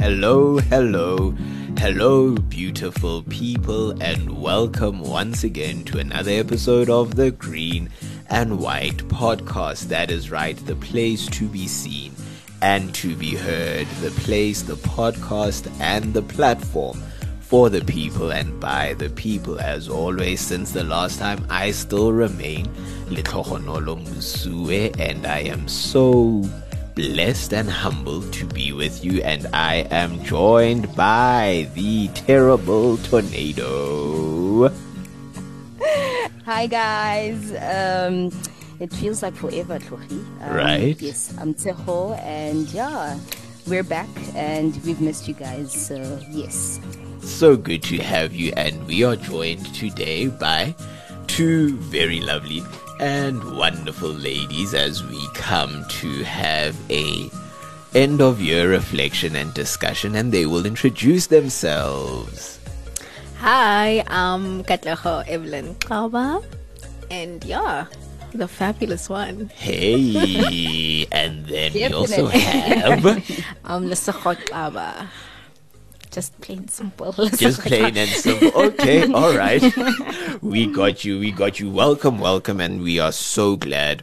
Hello, hello, hello, beautiful people, and welcome once again to another episode of the Green and White podcast. That is right, the place to be seen and to be heard, the place, the podcast, and the platform for the people and by the people. As always, since the last time, I still remain Litlohonolo Musue, and I am so blessed and humbled to be with you, and I am joined by the terrible tornado. Hi guys. Um, it feels like forever, Tlori. Um, Right. Yes, I'm Teho, and yeah, we're back, and we've missed you guys. So yes. So good to have you, and we are joined today by two very lovely and wonderful ladies as we come to have a end of year reflection and discussion, and they will introduce themselves. Hi, I'm Katleho Evelyn Kaba, and yeah, the fabulous one. Hey, and then we also have I'm Lesakho Kaba. Just plain mm. simple. just plain and simple. Okay, all right. We got you. We got you. Welcome, welcome, and we are so glad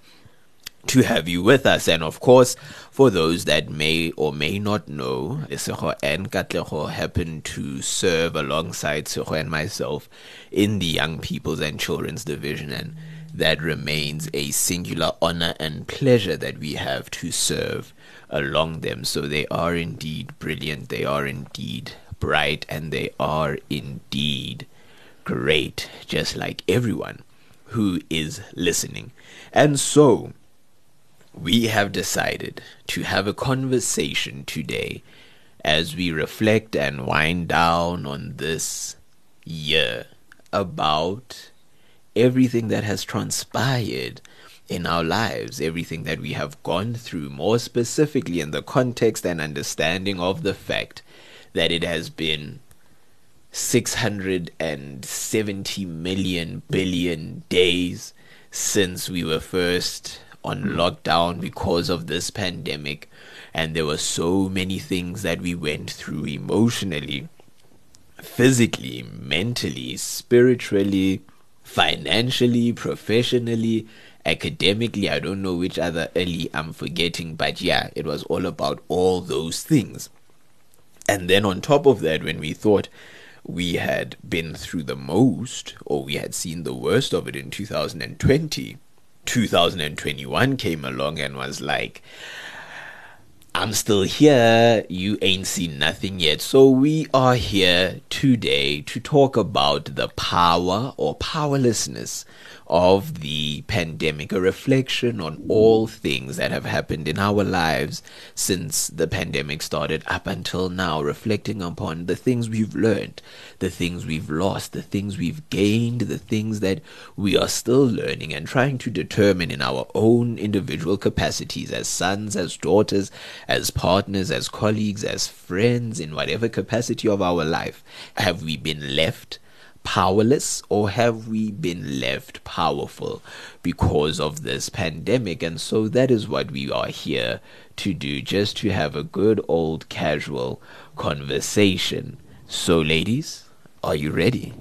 to have you with us. And of course, for those that may or may not know, Lesego and Katleho happen to serve alongside Seho and myself in the Young People's and Children's Division. And that remains a singular honor and pleasure that we have to serve along them. So they are indeed brilliant, they are indeed bright, and they are indeed great, just like everyone who is listening. And so, we have decided to have a conversation today as we reflect and wind down on this year about everything that has transpired in our lives, everything that we have gone through, more specifically in the context and understanding of the fact that it has been 670 million billion days since we were first on hmm. lockdown because of this pandemic. And there were so many things that we went through emotionally, physically, mentally, spiritually, financially, professionally, academically. I don't know which other early I'm forgetting, but yeah, it was all about all those things. And then on top of that, when we thought we had been through the most, or we had seen the worst of it in 2020, 2021 came along and was like, I'm still here. You ain't seen nothing yet. So we are here today to talk about the power or powerlessness of the pandemic, a reflection on all things that have happened in our lives since the pandemic started up until now, reflecting upon the things we've learned, the things we've lost, the things we've gained, the things that we are still learning and trying to determine in our own individual capacities as sons, as daughters, as partners, as colleagues, as friends, in whatever capacity of our life. Have we been left? Powerless or have we been left powerful because of this pandemic? And so that is what we are here to do, just to have a good old casual conversation. So, ladies, are you ready?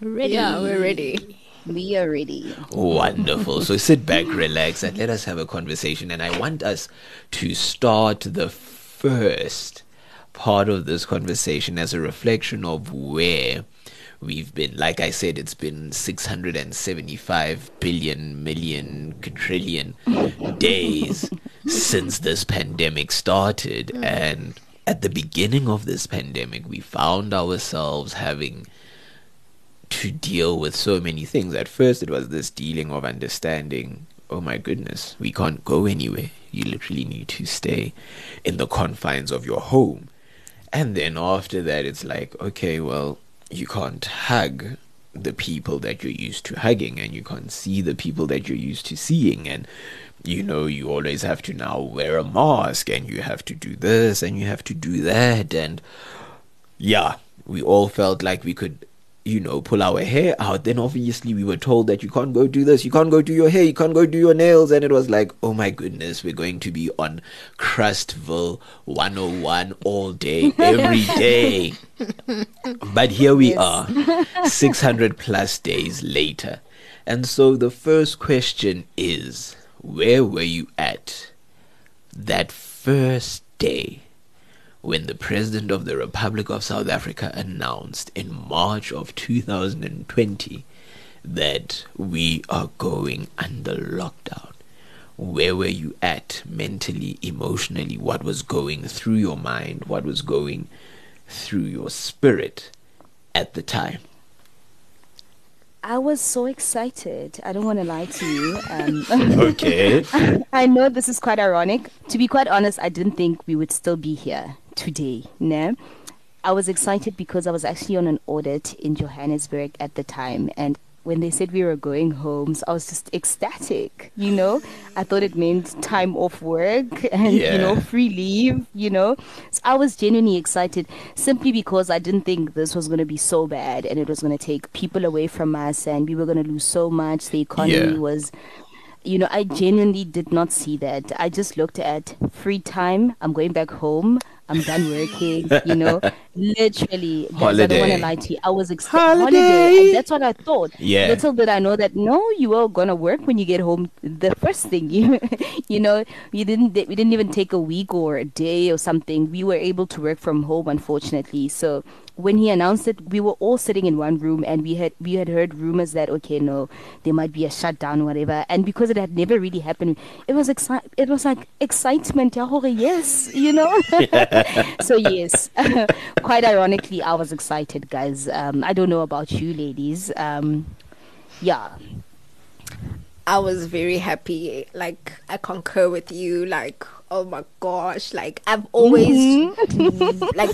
Ready? Yeah, we're ready. We are ready. Wonderful. so sit back, relax, and let us have a conversation. And I want us to start the first part of this conversation as a reflection of where we've been. Like I said, it's been 675 billion, million, quadrillion days since this pandemic started. Mm. And at the beginning of this pandemic, we found ourselves having to deal with so many things. At first, it was this dealing of understanding oh my goodness, we can't go anywhere. You literally need to stay in the confines of your home. And then after that, it's like, okay, well, you can't hug the people that you're used to hugging, and you can't see the people that you're used to seeing. And, you know, you always have to now wear a mask, and you have to do this, and you have to do that. And, yeah, we all felt like we could you know, pull our hair out, then obviously we were told that you can't go do this, you can't go do your hair, you can't go do your nails. And it was like, oh my goodness, we're going to be on Crustville 101 all day, every day. but here we are, 600 plus days later. And so the first question is where were you at that first day? When the President of the Republic of South Africa announced in March of 2020 that we are going under lockdown. Where were you at mentally, emotionally? What was going through your mind? What was going through your spirit at the time? I was so excited. I don't want to lie to you. Um, okay. I know this is quite ironic. To be quite honest, I didn't think we would still be here today. No, I was excited because I was actually on an audit in Johannesburg at the time, and when they said we were going home, so I was just ecstatic. You know, I thought it meant time off work and Yeah. you know free leave. You know, so I was genuinely excited simply because I didn't think this was going to be so bad and it was going to take people away from us and we were going to lose so much. The economy Yeah. was you know, I genuinely did not see that. I just looked at free time. I'm going back home. I'm done working. You know, literally. guys, I don't want to lie to you. I was ex- Holiday. And that's what I thought. Yeah. Little did I know that no, you are gonna work when you get home. The first thing you, you know, you didn't. We didn't even take a week or a day or something. We were able to work from home, unfortunately. So when he announced it, we were all sitting in one room, and we had we had heard rumors that okay, no, there might be a shutdown, whatever. And because it had never really happened, it was exci- It was like excitement. yeah, hore, Yes, you know. so yes, quite ironically, I was excited, guys. Um, I don't know about you, ladies. Um, yeah, I was very happy. Like I concur with you. Like oh my gosh, like I've always like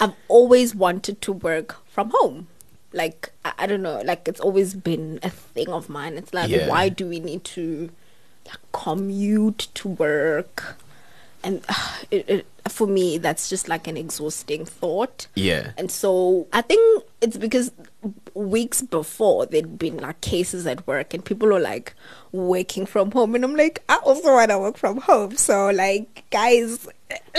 I've always wanted to work from home. Like I, I don't know, like it's always been a thing of mine. It's like Yeah. why do we need to like commute to work? And uh, it, it, for me, that's just like an exhausting thought. Yeah. And so I think it's because weeks before there'd been like cases at work and people were like working from home and I'm like, I also want to work from home. So like guys,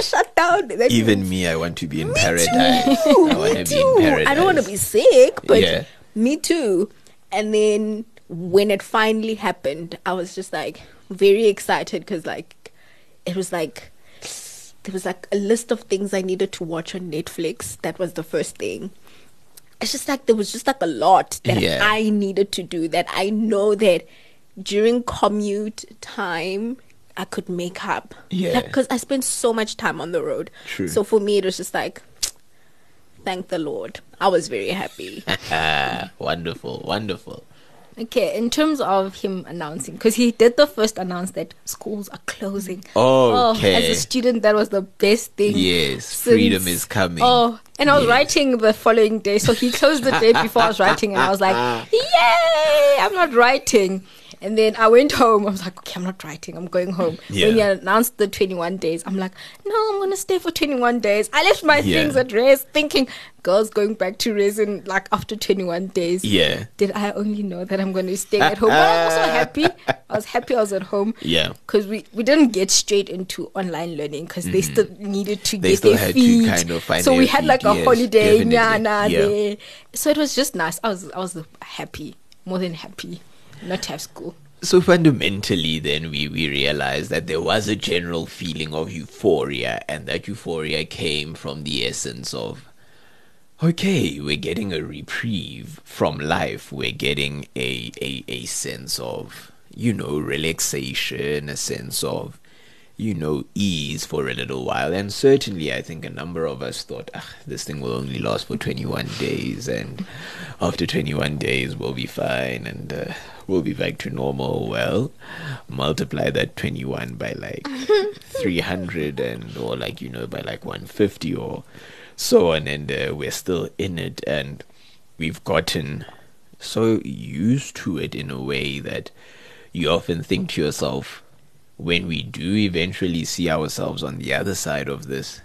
shut down. Even me, I want to be in Me paradise. too, I want me to be in too. paradise. I don't want to be sick, but Yeah. me too. And then when it finally happened, I was just like very excited because like it was like there was like a list of things I needed to watch on Netflix. That was the first thing. It's just like there was just like a lot that Yeah. I needed to do that I know that during commute time I could make up. Yeah. Because I spent so much time on the road. True. So for me, it was just like, thank the Lord. I was very happy. Ah, wonderful, wonderful. Okay, in terms of him announcing, because he did the first announce that schools are closing. Okay. Oh, as a student, that was the best thing. Yes, since- freedom is coming. Oh, and I was Yes. writing the following day, so he closed the day before I was writing, and I was like, "Yay! I'm not writing." And then I went home. I was like, "Okay, I'm not writing. I'm going home." Yeah. When he announced the 21 days, I'm like, "No, I'm gonna stay for 21 days." I left my Yeah. things at rest, thinking, "Girls going back to resin like after 21 days." Yeah. Did I only know that I'm going to stay at home? But I was also happy. I was happy I was at home. Yeah. Because we, we didn't get straight into online learning because they still needed to Mm-hmm. They get still their had to feet. kind of find so we had like a yes, holiday Yeah. there. So it was just nice. I was I was happy, more than happy, not have school. So fundamentally, then we, we realized that there was a general feeling of euphoria, and that euphoria came from the essence of, okay, we're getting a reprieve from life. We're getting a, a, a sense of, you know, relaxation, a sense of, you know, ease for a little while. And certainly, I think a number of us thought, ah, this thing will only last for 21 days, and after 21 days, we'll be fine, and uh, we'll be back to normal. Well, multiply that 21 by like 300, and or like, you know, by like 150 or so on, and uh, we're still in it, and we've gotten so used to it in a way that you often think to yourself, when we do eventually see ourselves on the other side of this,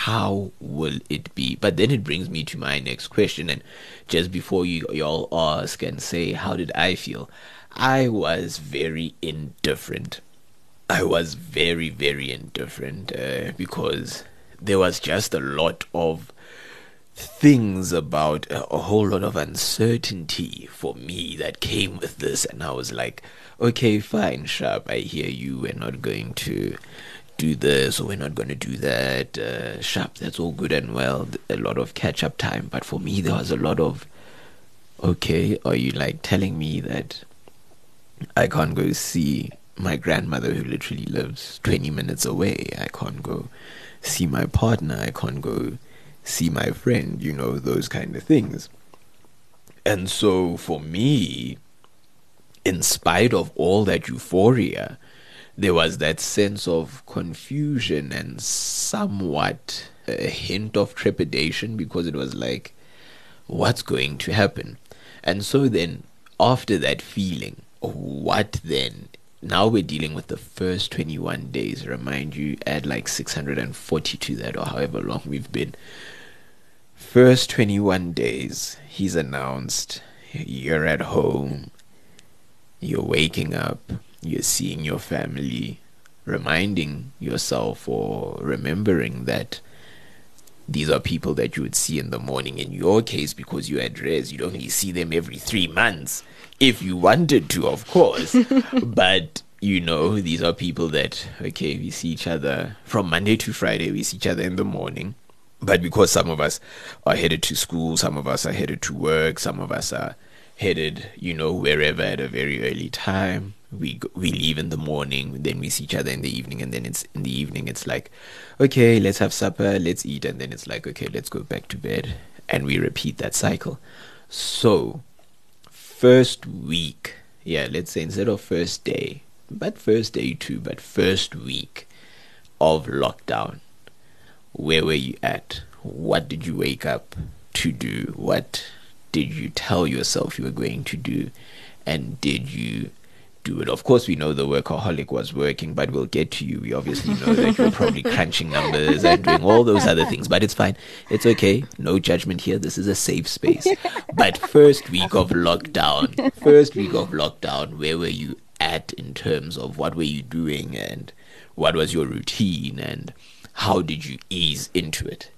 how will it be? But then it brings me to my next question. And just before you y'all ask and say, how did I feel? I was very indifferent. I was very, very indifferent uh, because there was just a lot of things about a whole lot of uncertainty for me that came with this. And I was like, okay, fine, Sharp, I hear you. We're not going to do this or we're not going to do that. Uh, Sharp, that's all good and well. A lot of catch up time. But for me, there was a lot of, okay, are you like telling me that I can't go see my grandmother who literally lives 20 minutes away? I can't go see my partner. I can't go see my friend, you know, those kind of things. And so for me, in spite of all that euphoria, there was that sense of confusion and somewhat a hint of trepidation because it was like, what's going to happen? And so then, after that feeling, what then? Now we're dealing with the first 21 days. Remind you, add like 640 to that, or however long we've been. First 21 days, he's announced you're at home, you're waking up, you're seeing your family, reminding yourself or remembering that these are people that you would see in the morning. In your case, because you address, you'd only see them every three months. If you wanted to, of course. but, you know, these are people that, okay, we see each other from Monday to Friday, we see each other in the morning. But because some of us are headed to school, some of us are headed to work, some of us are headed, you know, wherever at a very early time. We go, we leave in the morning, then we see each other in the evening, and then it's in the evening. It's like, okay, let's have supper, let's eat, and then it's like, okay, let's go back to bed, and we repeat that cycle. So, first week, yeah, let's say instead of first day, but first day too, but first week of lockdown, where were you at? What did you wake up to do? What did you tell yourself you were going to do? And did you do it? Of course, we know the workaholic was working, but we'll get to you. We obviously know that you're probably crunching numbers and doing all those other things, but it's fine. It's okay. No judgment here. This is a safe space. But first week of lockdown, first week of lockdown, where were you at in terms of what were you doing and what was your routine and how did you ease into it?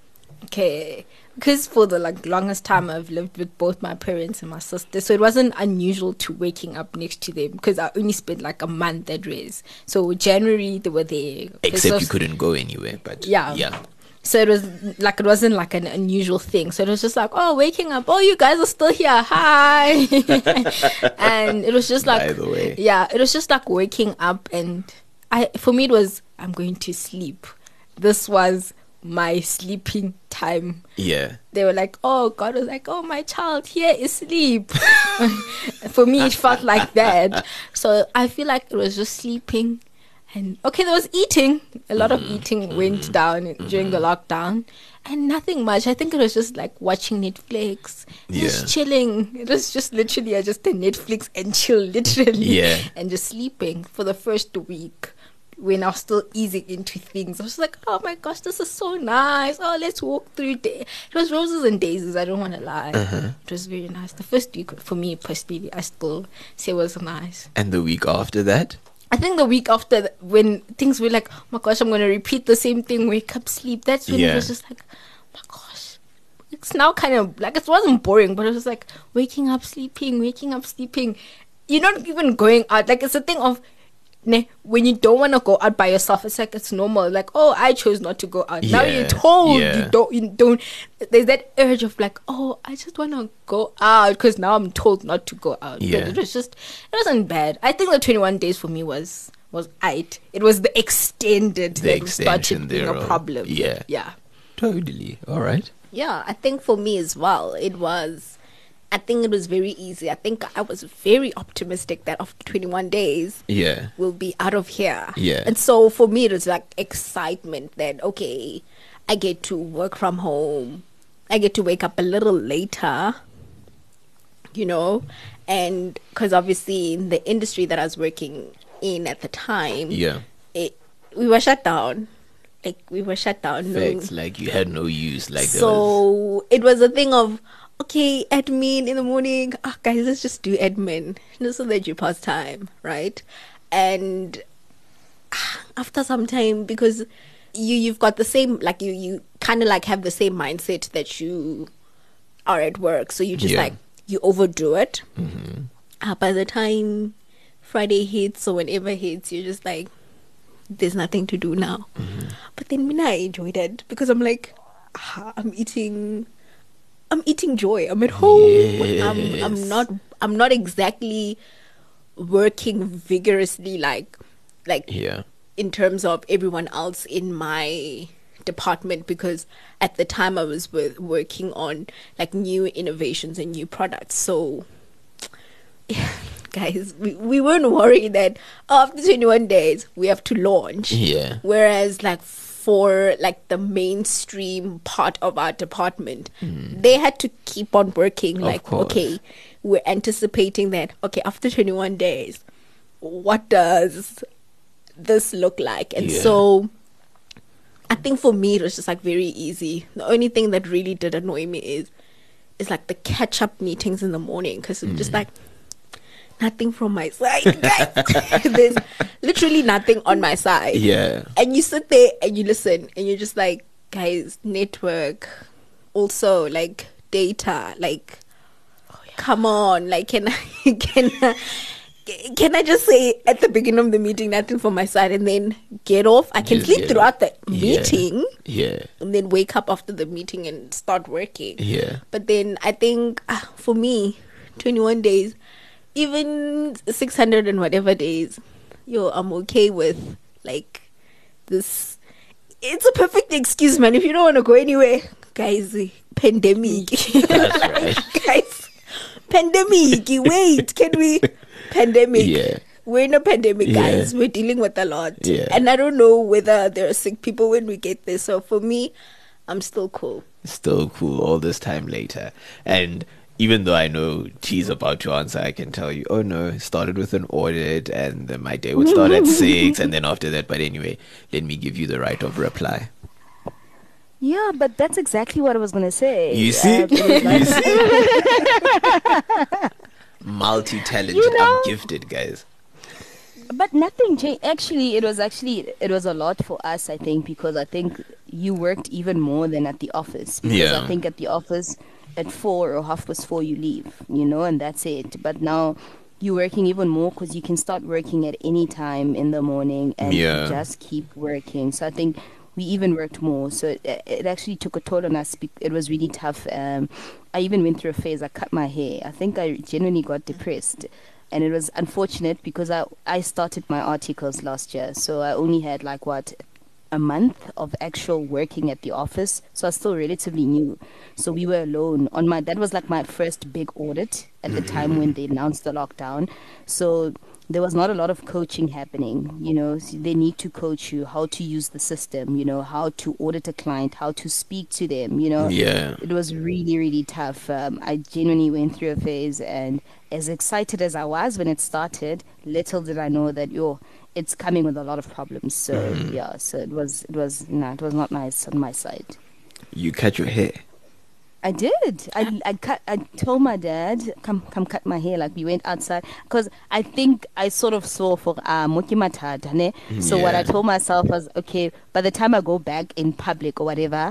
Okay. Because for the like longest time I've lived with both my parents and my sister, so it wasn't unusual to waking up next to them because I only spent like a month at Res. So January they were there. Except was, you couldn't go anywhere, but Yeah. yeah. So it was like it wasn't like an unusual thing. So it was just like, oh, waking up, oh, you guys are still here, hi, and it was just like, By the way. yeah, it was just like waking up, and I for me it was I'm going to sleep. This was my sleeping time. Yeah. They were like, oh, God was like, oh, my child, here is sleep. for me, it felt like that. So I feel like it was just sleeping. And okay, there was eating. A lot of mm-hmm. eating mm-hmm. went down mm-hmm. during the lockdown, and nothing much. I think it was just like watching Netflix, just Yeah. chilling. It was just literally I just did Netflix and chill, literally, Yeah. and just sleeping for the first week. When I was still easing into things, I was like, "Oh my gosh, this is so nice! Oh, let's walk through day." It was roses and daisies. I don't want to lie. Uh-huh. It was very nice. The first week for me personally, I still say it was nice. And the week after that? I think the week after, th- when things were like, oh my gosh, I'm going to repeat the same thing, wake up, sleep, that's when it was just like, oh my gosh. It's now kind of like, it wasn't boring, but it was like waking up, sleeping, waking up, sleeping. You're not even going out. Like, it's a thing of, ne, when you don't want to go out by yourself, it's like, it's normal. Like, oh, I chose not to go out. now you're told yeah. you don't, you don't, there's that urge of like, oh, I just want to go out because now I'm told not to go out. But it was just it wasn't bad. I think the 21 days for me was was eight. It was the extended The that extension started being a problem. Yeah. yeah. Totally. All right. Yeah, I think for me as well, it was. I think it was very easy. I think I was very optimistic that after 21 days, Yeah. we'll be out of here. Yeah. And so for me, it was like excitement that, okay, I get to work from home. I get to wake up a little later, you know? And because obviously, in the industry that I was working in at the time, Yeah. it, we were shut down like we were shut down. no- like you had no use. Like there was, so it was a thing of okay, admin in the morning. Ah, guys, let's just do admin just so that you pass time, right? And ah, after some time, because you you've got the same like you you kind of like have the same mindset that you are at work, so you just Yeah. like you overdo it. Uh, by the time Friday hits or whenever hits, you're just like, there's nothing to do now. But then when I enjoyed it because I'm like, ah, I'm eating, I'm eating joy. I'm at home. I'm, I'm not, I'm not exactly working vigorously like, like yeah, in terms of everyone else in my department because at the time I was with, working on like new innovations and new products. So, yeah, guys, we, we weren't worried that after 21 days we have to launch. yeah, Whereas, like, for like the mainstream part of our department, they had to keep on working. like, course. okay, we're anticipating that, okay, after 21 days, what does this look like? And Yeah. so I think for me, it was just like very easy. The only thing that really did annoy me is, is like the catch up meetings in the morning because it's Mm. just like, nothing from my side, guys. There's literally nothing on my side. Yeah. and you sit there and you listen and you're just like guys network also like data like come on like can i can I, can i just say at the beginning of the meeting nothing from my side and then get off? I can Just sleep get throughout the meeting Yeah, and then wake up after the meeting and start working. Yeah, but then I think ah, for me, 21 days, even 600 and whatever days, yo, I'm okay with like this. It's a perfect excuse, man. If you don't want to go anywhere, guys, pandemic. That's right. guys, pandemic. Wait, can we? Pandemic. Yeah. We're in a pandemic, Yeah. guys. We're dealing with a lot. Yeah. And I don't know whether there are sick people when we get there. So for me, I'm still cool. Still cool all this time later, and. Even though I know she's about to answer, I can tell you, oh no, started with an audit and then my day would start at six and then after that. But anyway, let me give you the right of reply. Yeah, but that's exactly what I was gonna say. You see? It was like- you see? Multi talented. You know- I'm gifted, guys. but nothing changed. Actually, it was actually it was a lot for us. I think because I think you worked even more than at the office. Because Yeah. I think at the office, at four or half past four, you leave. You know, and that's it. But now. You're working even more because you can start working at any time in the morning and Yeah. just keep working. So I think we even worked more. So it, it actually took a toll on us. It was really tough. Um, I even went through a phase. I cut my hair. I think I genuinely got depressed, and it was unfortunate because I I started my articles last year, so I only had like what a month of actual working at the office. So I was still relatively new. So we were alone on my. That was like my first big audit at the time when they announced the lockdown. So there was not a lot of coaching happening. You know, so they need to coach you how to use the system. You know, how to audit a client, how to speak to them. You know, Yeah. it was really really tough um, i genuinely went through a phase and as excited as i was when it started little did i know that yo it's coming with a lot of problems so Mm-hmm. yeah so it was it was no it was not nice on my side You cut your hair. I did. I, I cut. I told my dad, "Come, come, cut my hair." Like we went outside because I think I sort of saw for uh, Mokimatad, ne? So what I told myself was, okay, by the time I go back in public or whatever,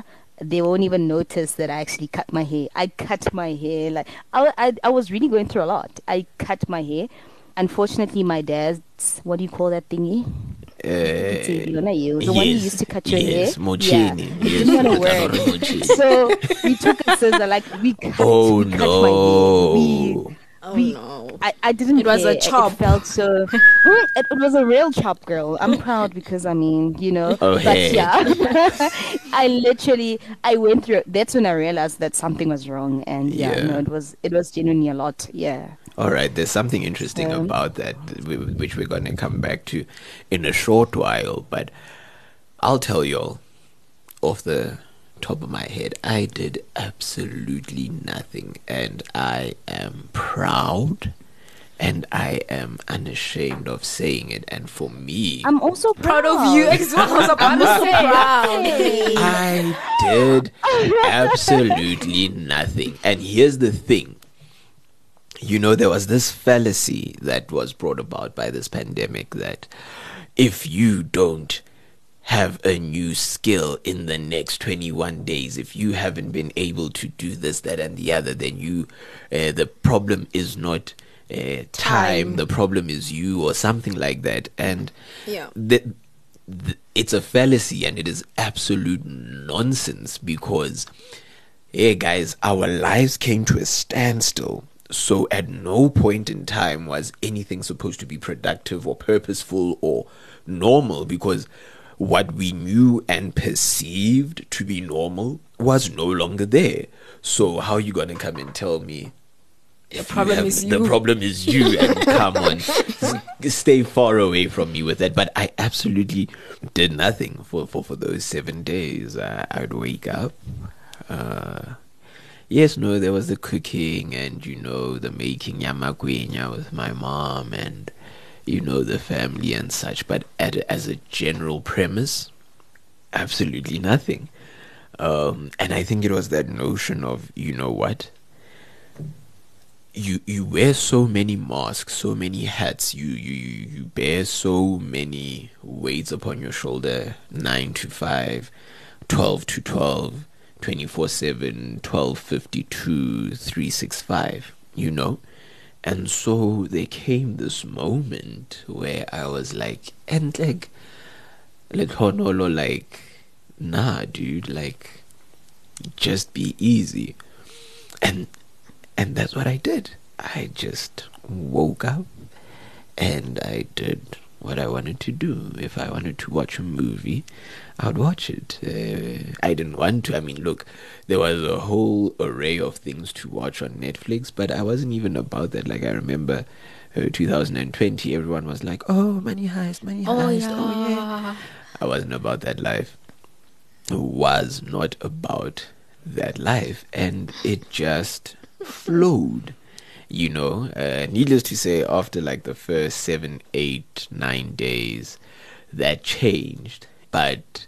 they won't even notice that I actually cut my hair. I cut my hair like I, I, I was really going through a lot. I cut my hair. Unfortunately, my dad's what do you call that thingy? Uh, you know, you- the one you used to cut your yes, hair. mochini. Yeah. Yes, Mochini, work. mochini. So we took a scissor, like we cut, Oh we cut my hair. We, no. Oh we, no. I, I didn't. It was a care. It- chop. It, felt so. Mm, it, it was a real chop, girl. I'm proud because I mean, you know. Oh, but hey. yeah, I literally I went through. That's when I realized that something was wrong, and yeah, Yeah. no, it was it was genuinely a lot. Yeah. All right, there's something interesting Um, about that, which we're going to come back to in a short while. But I'll tell y'all off the top of my head, I did absolutely nothing, and I am proud And I am unashamed of saying it. And for me, I'm also proud, Proud of you. That's what I was about to say. I did absolutely nothing. And here's the thing. You know, there was this fallacy that was brought about by this pandemic that if you don't have a new skill in the next 21 days, if you haven't been able to do this, that, and the other, then you, uh, the problem is not uh, time, Time. the problem is you, or something like that. And Yeah. the, the, it's a fallacy and it is absolute nonsense because, hey guys, our lives came to a standstill. So at no point in time was anything supposed to be productive or purposeful or normal because what we knew and perceived to be normal was no longer there. So how you gonna come and tell me you problem have- the problem is you and come on. Stay far away from me with that. But i absolutely did nothing for for, for those seven days. Uh, i'd wake up. Uh yes no there was the cooking and you know the making yamaguenya with my mom and you know the family and such but at, as a general premise absolutely nothing um and i think it was that notion of you know what you you wear so many masks, so many hats, you you you bear so many weights upon your shoulder, 9 to 5, 12 to 12, 24 7, 12 52, 365, you know? And so there came this moment where I was like, and like, like, oh, honolo, like, nah, dude, like, just be easy. And and that's what I did. I just woke up and I did what I wanted to do. If I wanted to watch a movie, I would watch it. Uh, I didn't want to. I mean, look, there was a whole array of things to watch on Netflix, but I wasn't even about that. Like, I remember uh, 2020, everyone was like, oh, Money Heist, Money Oh, Heist, oh, yeah. yeah. I wasn't about that life. Was not about that life, and it just flowed. You know, uh, needless to say, after like the first seven, eight, nine days, that changed. But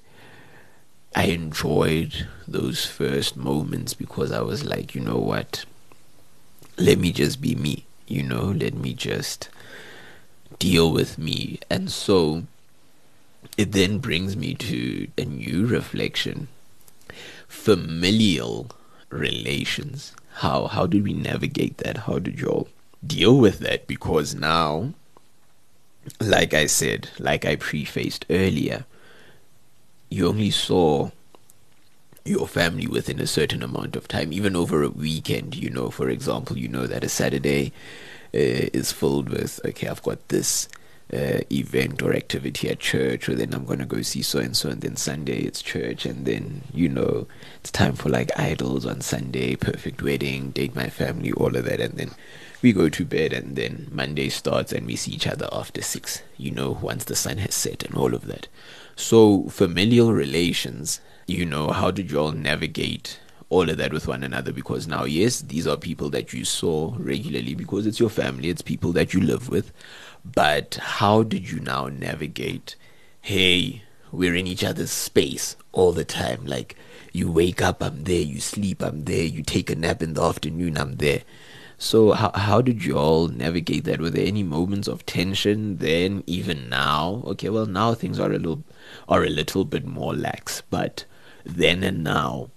I enjoyed those first moments because I was like, you know what? Let me just be me. You know, let me just deal with me. And so it then brings me to a new reflection familial relations how how did we navigate that? How did y'all deal with that? Because now like i said like i prefaced earlier you only saw your family within a certain amount of time even over a weekend you know. For example you know that a saturday uh, is filled with okay i've got this uh, event or activity at church, or then I'm gonna go see so and so, and then Sunday it's church, and then you know it's time for like idols on Sunday, perfect wedding, date my family, all of that, and then we go to bed, and then Monday starts, and we see each other after six, you know, once the sun has set, and all of that. So familial relations, you know, how did you all navigate? all of that with one another because now yes these are people that you saw regularly because it's your family it's people that you live with but how did you now navigate hey we're in each other's space all the time? Like you wake up i'm there you sleep i'm there you take a nap in the afternoon i'm there. So how how did you all navigate that? Were there any moments of tension then even now? Okay well now things are a little are a little bit more lax but then and now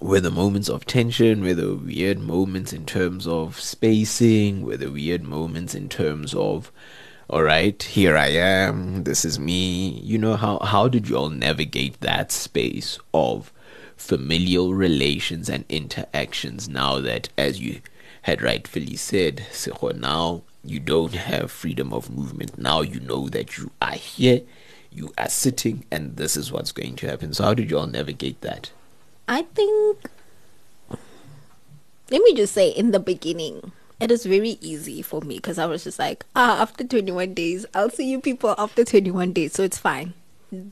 were the moments of tension, were the weird moments in terms of spacing, were the weird moments in terms of, all right, here I am, this is me. You know, how, how did you all navigate that space of familial relations and interactions now that, as you had rightfully said, Seho, now you don't have freedom of movement. Now you know that you are here, you are sitting, and this is what's going to happen. So, how did you all navigate that? I think, let me just say, in the beginning, it is very easy for me because I was just like, ah, after 21 days, I'll see you people after 21 days, so it's fine.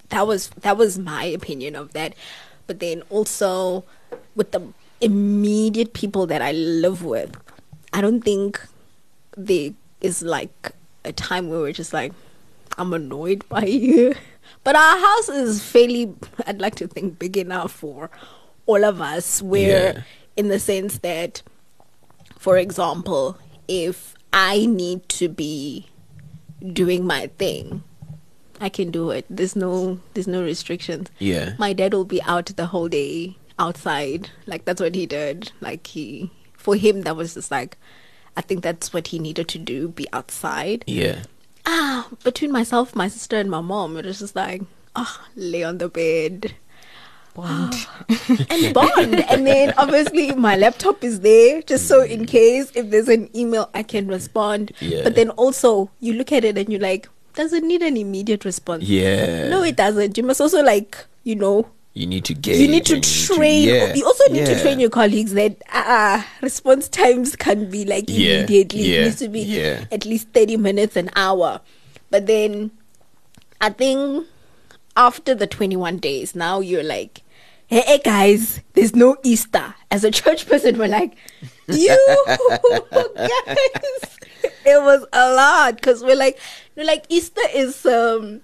That was that was my opinion of that. But then also with the immediate people that I live with, I don't think they is like a time where we're just like, I'm annoyed by you. But our house is fairly, I'd like to think, big enough for all of us, where, Yeah. in the sense that, for example, if I need to be doing my thing, I can do it. There's no there's no restrictions. Yeah. My dad will be out the whole day outside. Like that's what he did. Like he for him that was just like I think that's what he needed to do, be outside. Yeah. Ah, between myself, my sister and my mom, it was just like, oh, lay on the bed. Bond. and bond. and then obviously my laptop is there just so in case if there's an email I can respond. Yeah. But then also you look at it and you're like, does it need an immediate response? Yeah. No, it doesn't. You must also like, you know, You need to gauge. you need to train. yeah, You also need to train your colleagues that uh, response times can be like immediately. yeah, it needs to be yeah. at least thirty minutes an hour. But then, I think after the twenty-one days, now you're like, hey, hey guys, there's no Easter. As a church person, we're like, you guys. It was a lot because we're like, we're like Easter is um,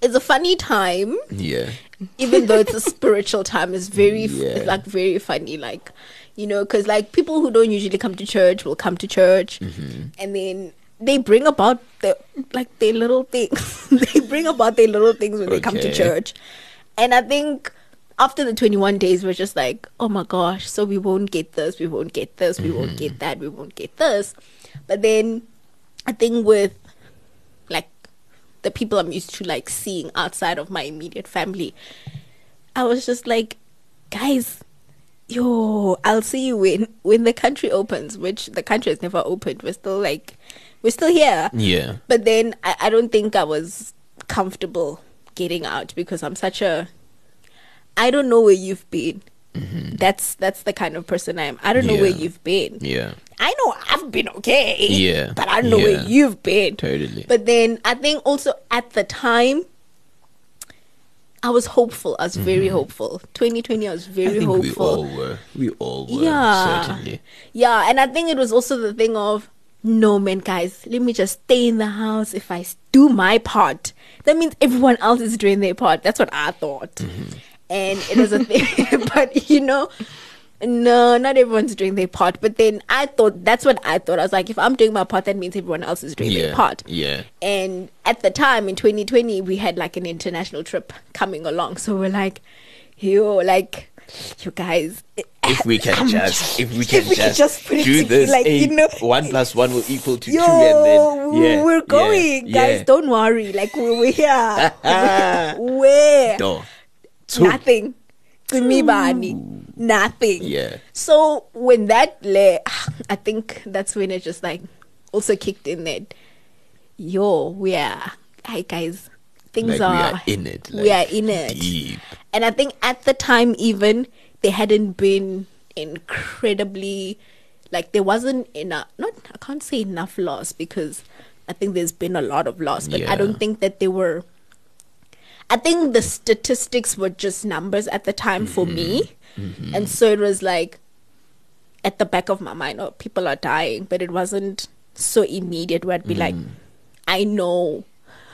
is a funny time Yeah. even though it's a spiritual time it's very Yeah. it's like very funny like you know because like people who don't usually come to church will come to church Mm-hmm. and then they bring about the like their little things they bring about their little things when they come to church and i think after the 21 days we're just like oh my gosh so we won't get this we won't get this we won't Mm-hmm. get that we won't get this but then i think with like the people I'm used to like seeing outside of my immediate family. I was just like, guys, yo, I'll see you when when the country opens, which the country has never opened. We're still like we're still here. Yeah. But then I, I don't think I was comfortable getting out because I'm such a I don't know where you've been. That's that's the kind of person I am. I don't know where Mm-hmm. You've been. Yeah. I know I've been okay. Yeah. But I don't know where you've been. Totally. But then I think also at the time, I was hopeful. I was very hopeful. 2020, I was Mm-hmm. I very think we hopeful. all were. We all were. Yeah. Certainly. Yeah, and I think it was also the thing of, no, man, guys, let me just stay in the house. If i do my part, that means everyone else is doing their part. That's what I thought. Mm-hmm. And it was a thing. but, you know, no, not everyone's doing their part. But then I thought, that's what I thought. I was like, if I'm doing my part, that means everyone else is doing Yeah. their part. Yeah. And at the time in 2020, we had like an international trip coming along. So we're like, yo, like, you guys, If we can just, if we can we can just, just put do this, like, eh, you know- one plus one will equal to Yo, two, and then yeah, we're yeah, going, guys. yeah. Don't worry. Like we we're here. Where. Nothing. To me, Bani, nothing. Yeah. So when that le, I think that's when it just like also kicked in that. Yo, we are. Hi guys, things Like we are. are in it. we are in it. Deep. And I think at the time, even there hadn't been incredibly, like there wasn't enough. Not I can't say enough loss because I think there's been a lot of loss, but I don't think that there were. I think the statistics were just numbers at the time for me, Mm-hmm. and so it was like at the back of my mind, oh, people are dying, but it wasn't so immediate where I'd be like, Mm. I know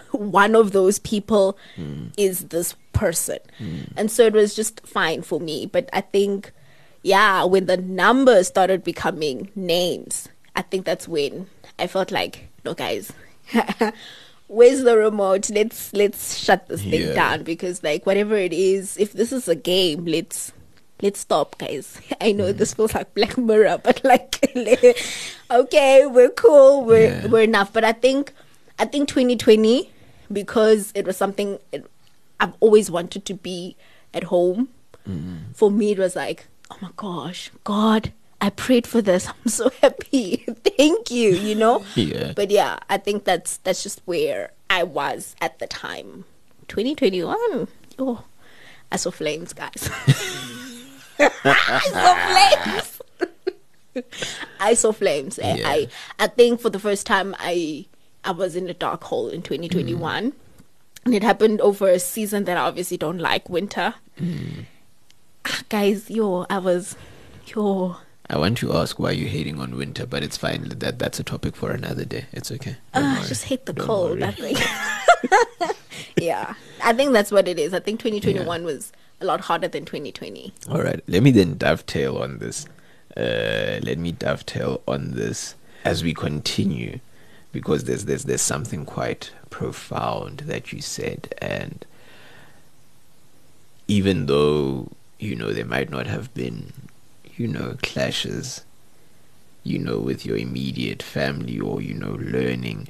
one of those people Mm. is this person. And so it was just fine for me. But I think, yeah, when the numbers started becoming names, I think that's when I felt like, no, guys. Where's the remote? Let's let's shut this thing Yeah. down because like whatever it is, if this is a game, let's let's stop, guys. I know this feels like Black Mirror, but like, okay, we're cool, we're Yeah. we're enough. But I think, I think 2020, because it was something it, I've always wanted to be at home. Mm-hmm. For me, it was like, oh my gosh, God, I prayed for this. I'm so happy. Thank you. You know. Yeah. But yeah, I think that's that's just where I was at the time. 2021. Oh, I saw flames, guys. I saw flames. I saw flames. Yeah. I I think for the first time I I was in a dark hole in 2021. And it happened over a season that I obviously don't like, winter. Ah, guys, yo, I was yo I want to ask why you're hating on winter, but it's fine. That that's a topic for another day. It's okay. Don't Ah, I just hate the Don't cold. worry. I think. yeah, I think that's what it is. I think 2021 was a lot harder than 2020. All right, let me then dovetail on this. Uh, let me dovetail on this as we continue, because there's there's there's something quite profound that you said, and even though you know there might not have been, you know, clashes, you know, with your immediate family or you know, learning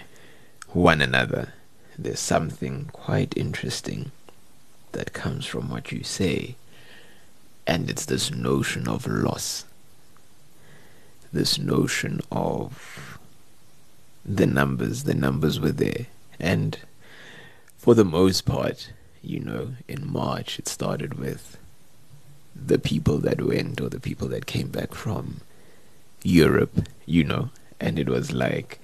one another, there's something quite interesting that comes from what you say. And it's this notion of loss. This notion of the numbers the numbers were there and for the most part you know in march it started with the people that went or the people that came back from europe you know and it was like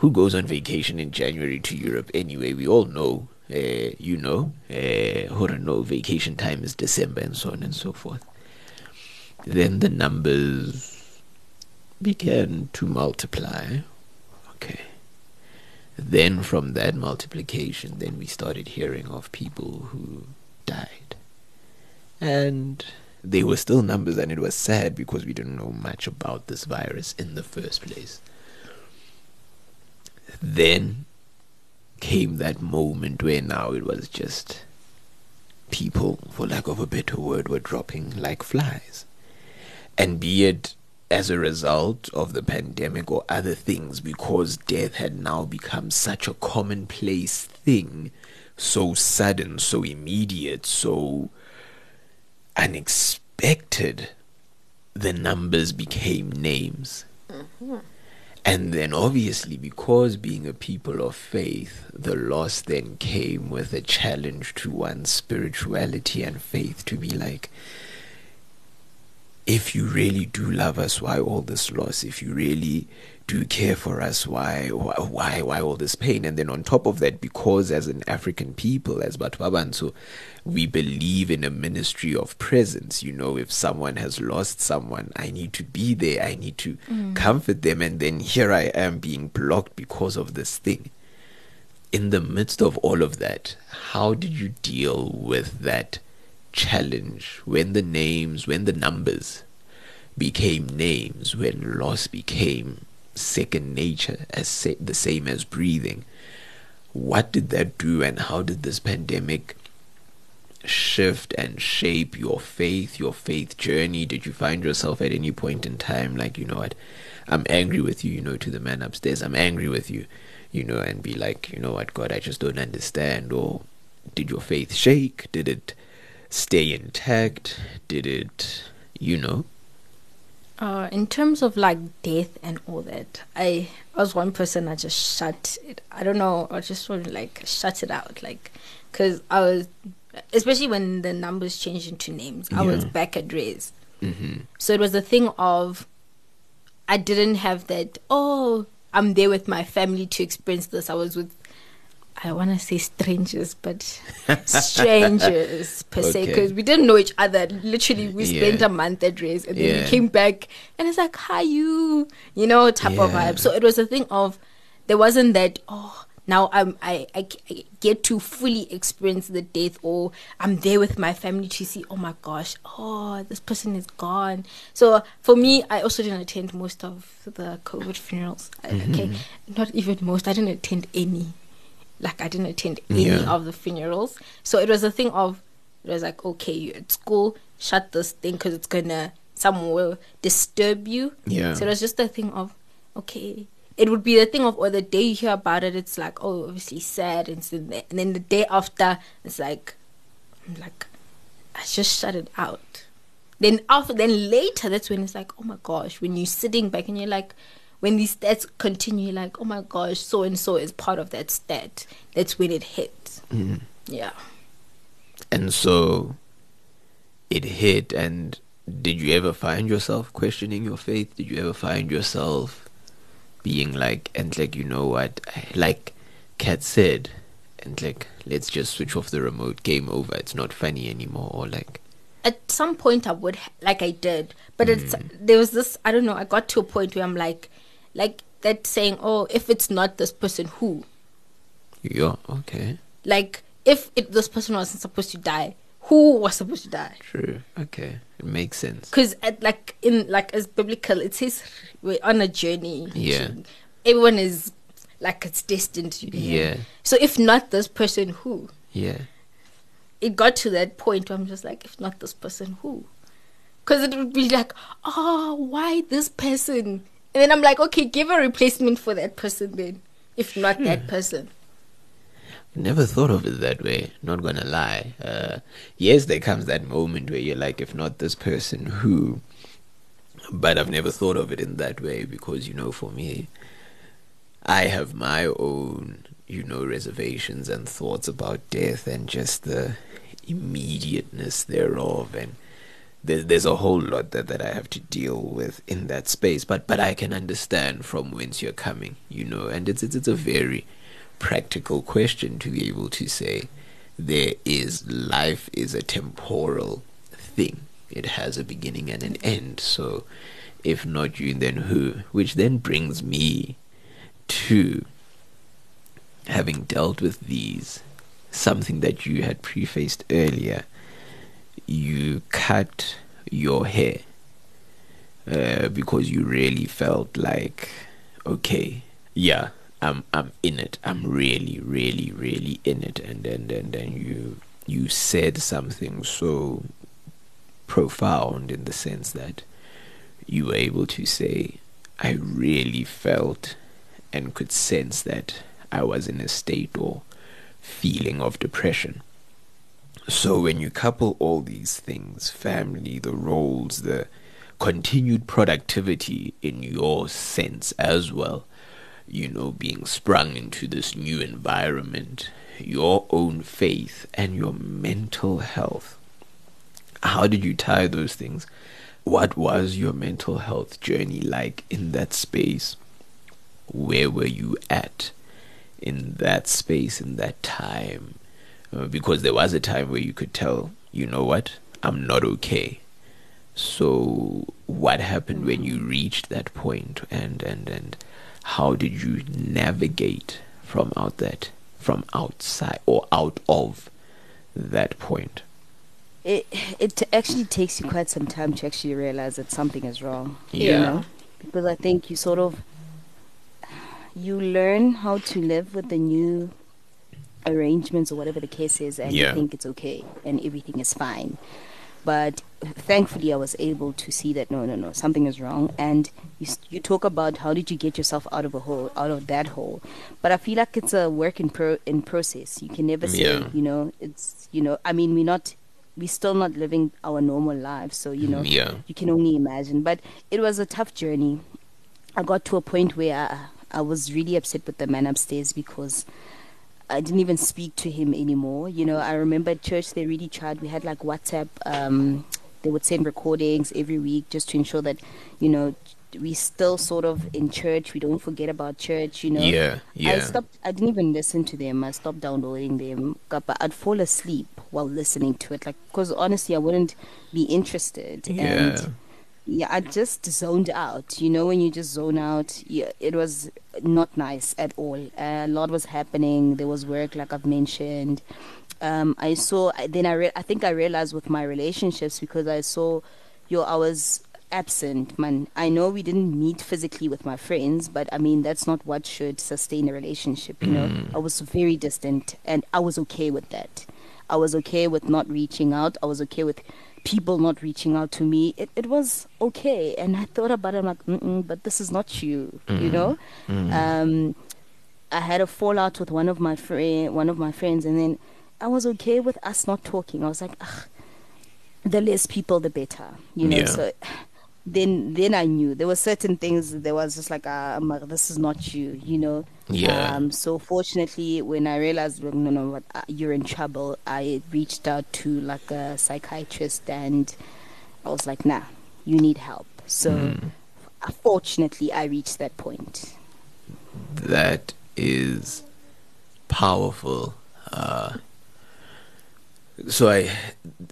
who goes on vacation in January to Europe anyway? We all know, uh, you know, who don't know vacation time is December and so on and so forth. Then the numbers began to multiply. Okay. Then from that multiplication, then we started hearing of people who died. And they were still numbers, and it was sad because we didn't know much about this virus in the first place then came that moment where now it was just people, for lack of a better word, were dropping like flies. And be it as a result of the pandemic or other things, because death had now become such a commonplace thing, so sudden, so immediate, so unexpected, the numbers became names. Mm-hmm. And then, obviously, because being a people of faith, the loss then came with a challenge to one's spirituality and faith to be like, if you really do love us, why all this loss? If you really do care for us, why, why, why, all this pain? And then on top of that, because as an African people, as Batwabantu, we believe in a ministry of presence. You know, if someone has lost someone, I need to be there. I need to mm. comfort them. And then here I am being blocked because of this thing. In the midst of all of that, how did you deal with that challenge when the names, when the numbers became names, when loss became second nature, as sa- the same as breathing? What did that do, and how did this pandemic shift and shape your faith, your faith journey? Did you find yourself at any point in time like, you know what, I'm angry with you, you know, to the man upstairs, I'm angry with you, you know, and be like, you know what, God, I just don't understand? Or did your faith shake? Did it stay intact? Did it, you know? Uh, in terms of like death and all that, I, I was one person. I just shut it. I don't know. I just want to like shut it out, like, cause I was, especially when the numbers changed into names. I was back at Mm-hmm. so it was a thing of, I didn't have that. Oh, I'm there with my family to experience this. I was with. I want to say strangers, but strangers per se, because we didn't know each other. Literally, we Yeah. spent a month at Reyes, and then Yeah. we came back, and it's like, "Hi, you," you know, type of vibe. So it was a thing of, there wasn't that. Oh, now I'm I, I I get to fully experience the death, or I'm there with my family to see. Oh my gosh, oh this person is gone. So for me, I also didn't attend most of the COVID funerals. I- Okay, not even most. I didn't attend any like I didn't attend any Yeah. of the funerals. So it was a thing of it was like okay, you're at school, shut this thing because it's gonna someone will disturb you. Yeah. So it was just a thing of okay. It would be the thing of or the day you hear about it, it's like oh obviously sad, and, so the- and then the day after it's like I'm like I just shut it out. Then after, then later, that's when it's like, oh my gosh, when you're sitting back and you're like, when these stats continue, like, oh my gosh, so and so is part of that stat. That's when it hits. Mm-hmm. Yeah. And so it hit. And did you ever find yourself questioning your faith? Did you ever find yourself being like, and like, you know what? Like Kat said, and like, let's just switch off the remote, game over. It's not funny anymore. Or like, at some point I would like I did, but it's Mm. there was this I don't know. I got to a point where I'm like, like that saying, oh, if it's not this person, who? Yeah, okay. Like if it, this person wasn't supposed to die, who was supposed to die? True. Okay. It makes sense. Because like in like as biblical, it says we're on a journey. Yeah. everyone is like it's destined to be. Yeah. So if not this person, who? Yeah. it got to that point where I'm just like, if not this person, who? Because it would be like, oh, why this person? And then I'm like, okay, give a replacement for that person then, if not that person. Never thought of it that way. Not gonna lie. Uh, yes, there comes that moment where you're like, if not this person, who? But I've never thought of it in that way because you know, for me, I have my own, you know, reservations and thoughts about death and just the immediateness thereof, and there's there's a whole lot that, that I have to deal with in that space. But but I can understand from whence you're coming, you know, and it's it's, it's a very practical question to be able to say there is life is a temporal thing. It has a beginning and an end. So if not you then who? Which then brings me to having dealt with these something that you had prefaced earlier. You cut your hair uh, because you really felt like, okay, yeah, I'm I'm in it. I'm really, really, really in it. And then then then you you said something so profound in the sense that you were able to say, I really felt and could sense that I was in a state or feeling of depression. So when you couple all these things, family, the roles, the continued productivity in your sense as well, you know, being sprung into this new environment, your own faith, and your mental health. How did you tie those things? What was your mental health journey like in that space? Where were you at in that space, in that time? Uh, because there was a time where you could tell, you know what, I'm not okay. So, what happened when you reached that point, and and and how did you navigate from out that, from outside or out of that point? It it actually takes you quite some time to actually realize that something is wrong. you Yeah. know? because I think you sort of you learn how to live with the new arrangements or whatever the case is, and Yeah. you think it's okay and everything is fine. But thankfully, I was able to see that no, no, no, something is wrong. And you you talk about how did you get yourself out of a hole, out of that hole. But I feel like it's a work in pro in process. You can never say, Yeah. you know, it's you know. I mean, we're not, we're still not living our normal lives. So you know, Yeah. you can only imagine. But it was a tough journey. I got to a point where I, I was really upset with the man upstairs because I didn't even speak to him anymore. You know, I remember at church they really tried. We had like WhatsApp. Um, they would send recordings every week just to ensure that, you know, we still sort of in church. We don't forget about church. You know. Yeah, Yeah. I stopped. I didn't even listen to them. I stopped downloading them. But I'd fall asleep while listening to it, like because honestly, I wouldn't be interested. Yeah. And yeah, I just zoned out. You know, when you just zone out, yeah, it was not nice at all. a lot was happening. There was work, like I've mentioned. Um, I saw. Then I, re- I think I realized with my relationships because I saw, yo, I was absent, man. I know we didn't meet physically with my friends, but I mean that's not what should sustain a relationship. You know, I was very distant, and I was okay with that. I was okay with not reaching out. I was okay with people not reaching out to me. It it was okay, and I thought about it. I'm like, but this is not you. You know. Um, I had a fallout with one of my friend, one of my friends, and then I was okay with us not talking. I was like, Ugh, the less people, the better. You know. Yeah. So then then I knew there were certain things. There was just like, like, this is not you. You know. Yeah. Um, so fortunately, when I realized, no, no, what, uh, you're in trouble, I reached out to like a psychiatrist, and I was like, nah, you need help. So uh, fortunately, I reached that point. that is powerful. Uh, so I,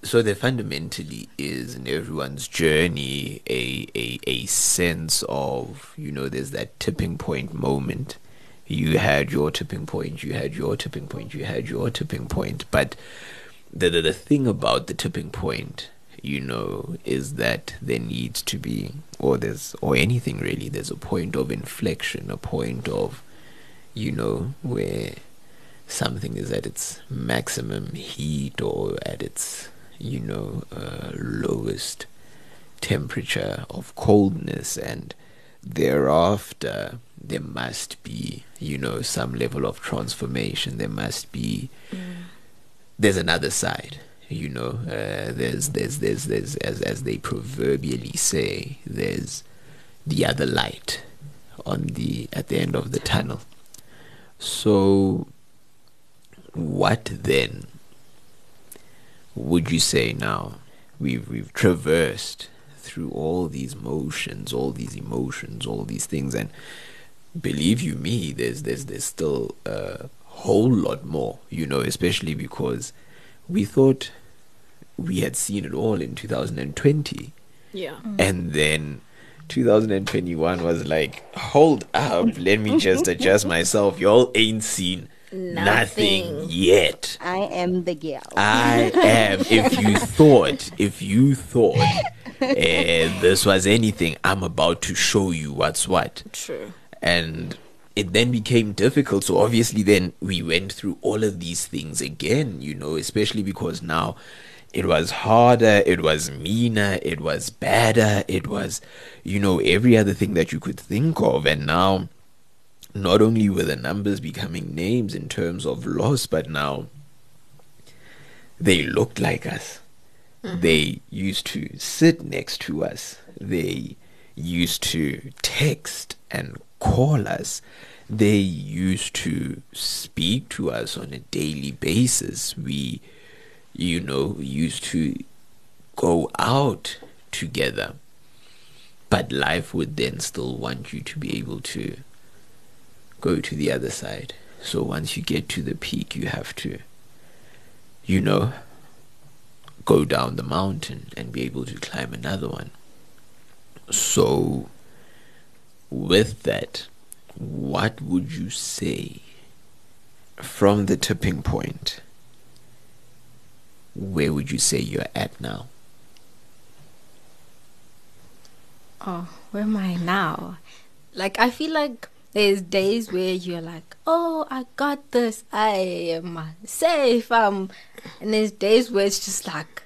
so there fundamentally is in everyone's journey a, a a sense of you know there's that tipping point moment. You had your tipping point you had your tipping point you had your tipping point. But the the, the thing about the tipping point you know is that there needs to be or there's or anything really there's a point of inflection a point of you know where something is at its maximum heat or at its you know uh, lowest temperature of coldness. And thereafter there must be you know some level of transformation. There must be there's another side you know. Uh, there's there's there's there's as as they proverbially say there's the other light on the at the end of the tunnel. So what then would you say now? We've we've traversed through all these motions all these emotions all these things and believe you me there's there's there's still a whole lot more you know especially because we thought we had seen it all in 2020 Yeah. Mm. and then 2021 was like hold up let me just adjust myself. Y'all ain't seen nothing, Nothing. yet I am the girl. I am. If you thought, if you thought uh, this was anything, I'm about to show you what's what. True. And it then became difficult. So obviously, then we went through all of these things again, you know, especially because now it was harder, it was meaner, it was badder, it was, you know, every other thing that you could think of. And now, not only were the numbers becoming names in terms of loss, but now they looked like us. Mm-hmm. They used to sit next to us. They used to text and call us. They used to speak to us on a daily basis. We, you know, used to go out together. But life would then still want you to be able to go to the other side. So once you get to the peak, you have to, you know, go down the mountain and be able to climb another one. So, with that, what would you say from the tipping point? Where would you say you're at now? Oh, where am I now? Like I feel like there's days where you're like, oh, I got this. I am safe. Um, and there's days where it's just like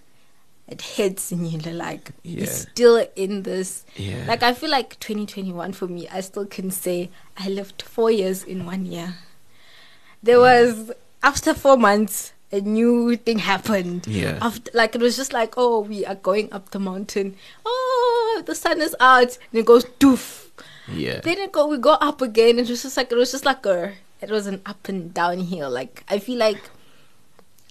it hits and you're like, Yeah. you're still in this. Yeah. Like I feel like 2021 for me, I still can say I lived four years in one year. There was after four months. A new thing happened. Yeah. After, like it was just like, oh, we are going up the mountain. Oh, the sun is out, and it goes doof. Yeah. Then it go, we go up again. It was just like it was just like a, it was an up and down hill. Like I feel like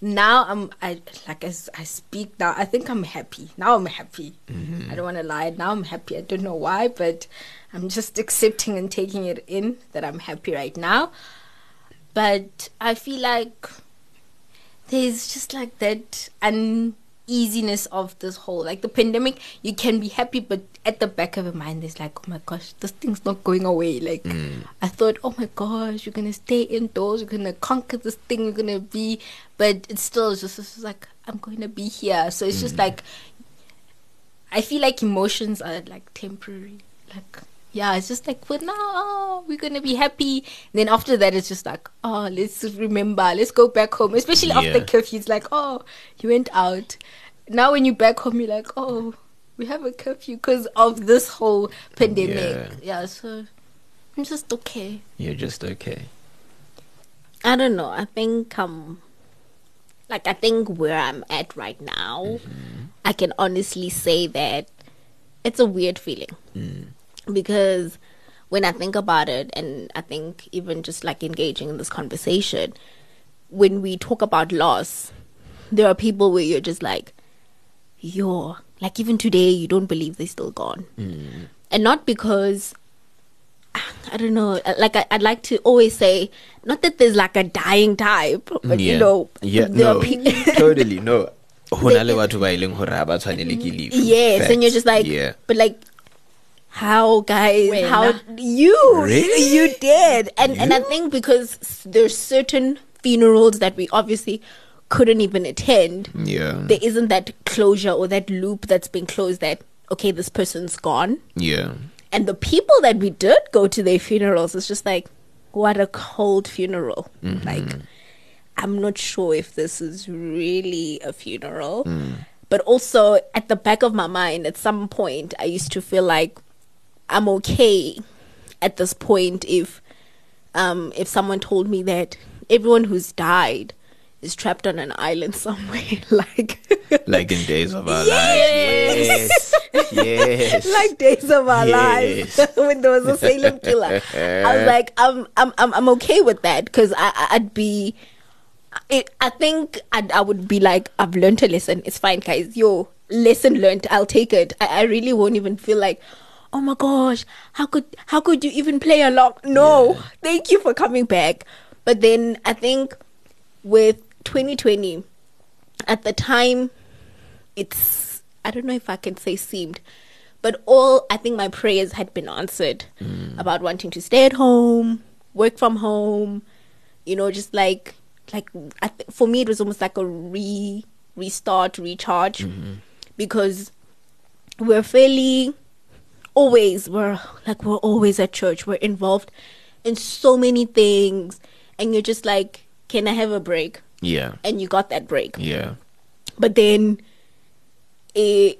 now I'm, I like as I speak now, I think I'm happy. Now I'm happy. Mm-hmm. I don't want to lie. Now I'm happy. I don't know why, but I'm just accepting and taking it in that I'm happy right now. But I feel like there's just like that uneasiness of this whole like the pandemic you can be happy but at the back of your mind there's like oh my gosh this thing's not going away. Like mm. i thought oh my gosh you're gonna stay indoors you're gonna conquer this thing you're gonna be but it's still just it's just like i'm gonna be here. So it's just mm. like i feel like emotions are like temporary like yeah, it's just like for now, oh, we're gonna be happy. And then after that, it's just like, oh, let's remember, let's go back home. Especially after Yeah. curfew, it's like, oh, you went out. Now when you back home, you're like, oh, we have a curfew because of this whole pandemic. Yeah. Yeah. so I'm just okay. You're just okay. I don't know. I think um like I think where I'm at right now, I can honestly say that it's a weird feeling. Because when I think about it and I think even just like engaging in this conversation, when we talk about loss, there are people where you're just like, yo, like even today you don't believe they're still gone. And not because I don't know. uh, Like I, I'd like to always say, not that there's like a dying type, but yeah. you know, yeah, no, pe- totally no. Ho na le batho ba leng hore ha ba tshwanele ke leave. Yes, and you're just like, yeah. but like, how guys? Wena. How you? Really? You did, and and I think because there's certain funerals that we obviously couldn't even attend. Yeah. There isn't that closure or that loop that's been closed. That okay, this person's gone, yeah. and the people that we did go to their funerals, it's just like, what a cold funeral. Mm-hmm. Like, I'm not sure if this is really a funeral. Mm. But also, at the back of my mind, at some point, I used to feel like I'm okay at this point if um, if someone told me that everyone who's died is trapped on an island somewhere, like Like in Days of Our Lives. Yes. Yes. like days of our lives Yes. when there was a Salem killer. I was like, I'm, I'm, I'm, I'm okay with that because I, I- I'd be, it, I think I'd, I would be like, I've learned a lesson. It's fine, guys. Yo, lesson learned. I'll take it. I, I really won't even feel like, oh my gosh, how could, how could you even play along? No, thank you for coming back. But then I think with 2020, at the time, it's I don't know if I can say seemed, but all I think my prayers had been answered mm. about wanting to stay at home, work from home, you know, just like like I th- for me it was almost like a re restart, recharge, mm-hmm. because we're fairly always we're like we're always at church. We're involved in so many things, and you're just like, can I have a break? Yeah. And you got that break Yeah. but then it,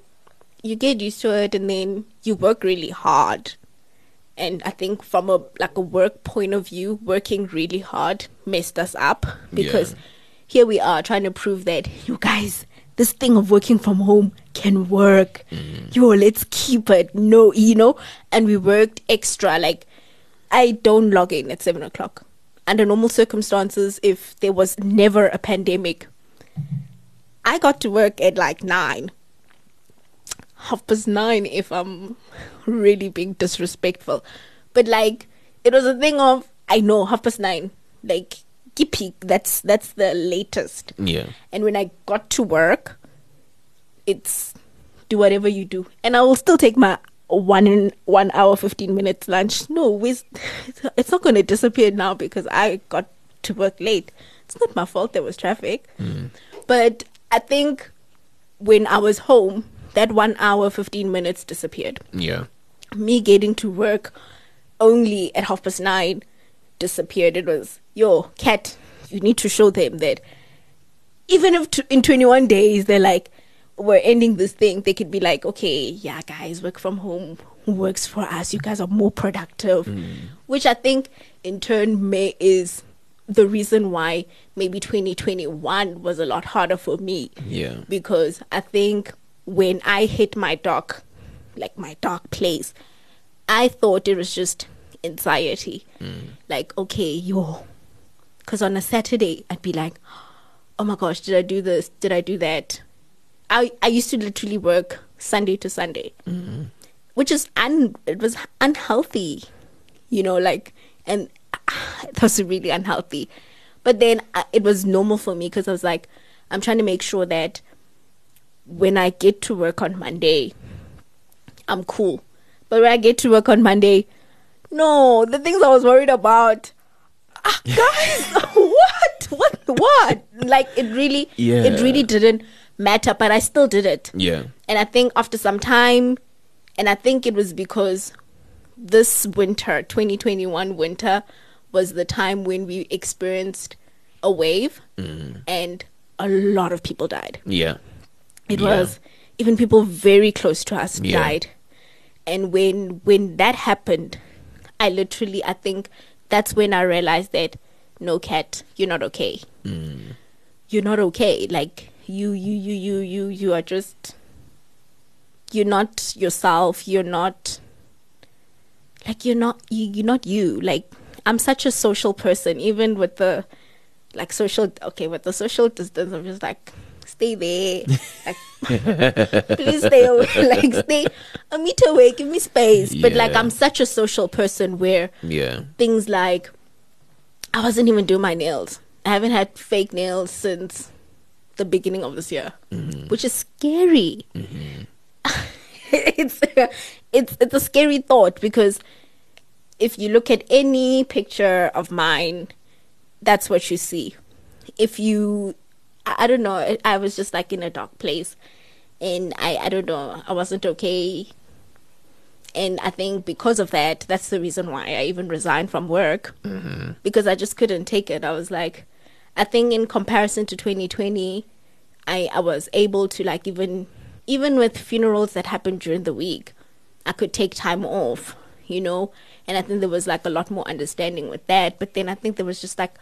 you get used to it and then you work really hard and i think from a like a work point of view working really hard messed us up because Yeah. here we are trying to prove that you guys this thing of working from home can work mm. yo let's keep it no you know and we worked extra like i don't log in at seven o'clock under normal circumstances if there was never a pandemic I got to work at like nine. Half past nine if I'm really being disrespectful. But like it was a thing of I know half past nine. Like peak that's that's the latest. Yeah. And when I got to work, it's do whatever you do. And I will still take my one one hour fifteen minutes lunch. No, with it's not gonna disappear now because I got to work late. It's not my fault there was traffic. Hmm. But I think when I was home, that one hour fifteen minutes disappeared Yeah. me getting to work only at half past nine disappeared. It was, yo, Kat, you need to show them that even if t- in 21 days they're like, we're ending this thing, they could be like, okay, yeah, guys, work from home works for us. You guys are more productive. Mm. Which I think in turn may is the reason why maybe 2021 was a lot harder for me Yeah. because I think when I hit my dark, like my dark place, I thought it was just anxiety. Like, okay, yo. Because on a Saturday, I'd be like, oh my gosh, did I do this? Did I do that? I, I used to literally work Sunday to Sunday, which is un, it was unhealthy, you know, like, and it was really unhealthy. But then uh, it was normal for me because I was like, I'm trying to make sure that when I get to work on Monday, I'm cool. But when I get to work on Monday, no, the things I was worried about, ah, guys, what, what, what? Like it really, Yeah. it really didn't matter. But I still did it. Yeah. And I think after some time, and I think it was because this winter, 2021 winter, was the time when we experienced a wave and a lot of people died. Yeah. It Yeah. was even people very close to us Yeah. died. And when when that happened, I literally I think that's when I realized that no Kat, you're not okay. Mm. You're not okay. Like you you you you you you are just you're not yourself. You're not like you're not you, you're not you. Like I'm such a social person even with the like social okay with the social distance i'm just like stay there like please stay away like stay a meter away give me space but like i'm such a social person where Yeah. things like i wasn't even doing my nails i haven't had fake nails since the beginning of this year, mm-hmm. which is scary. Mm-hmm. it's it's it's a scary thought because if you look at any picture of mine, that's what you see. If you, I I don't know, I- I was just like in a dark place, and I I don't know, I wasn't okay. And I think because of that, that's the reason why I even resigned from work mm-hmm. because I just couldn't take it. I was like, I think in comparison to 2020, I I was able to like even even with funerals that happened during the week, I could take time off, you know. And I think there was like a lot more understanding with that. But then I think there was just like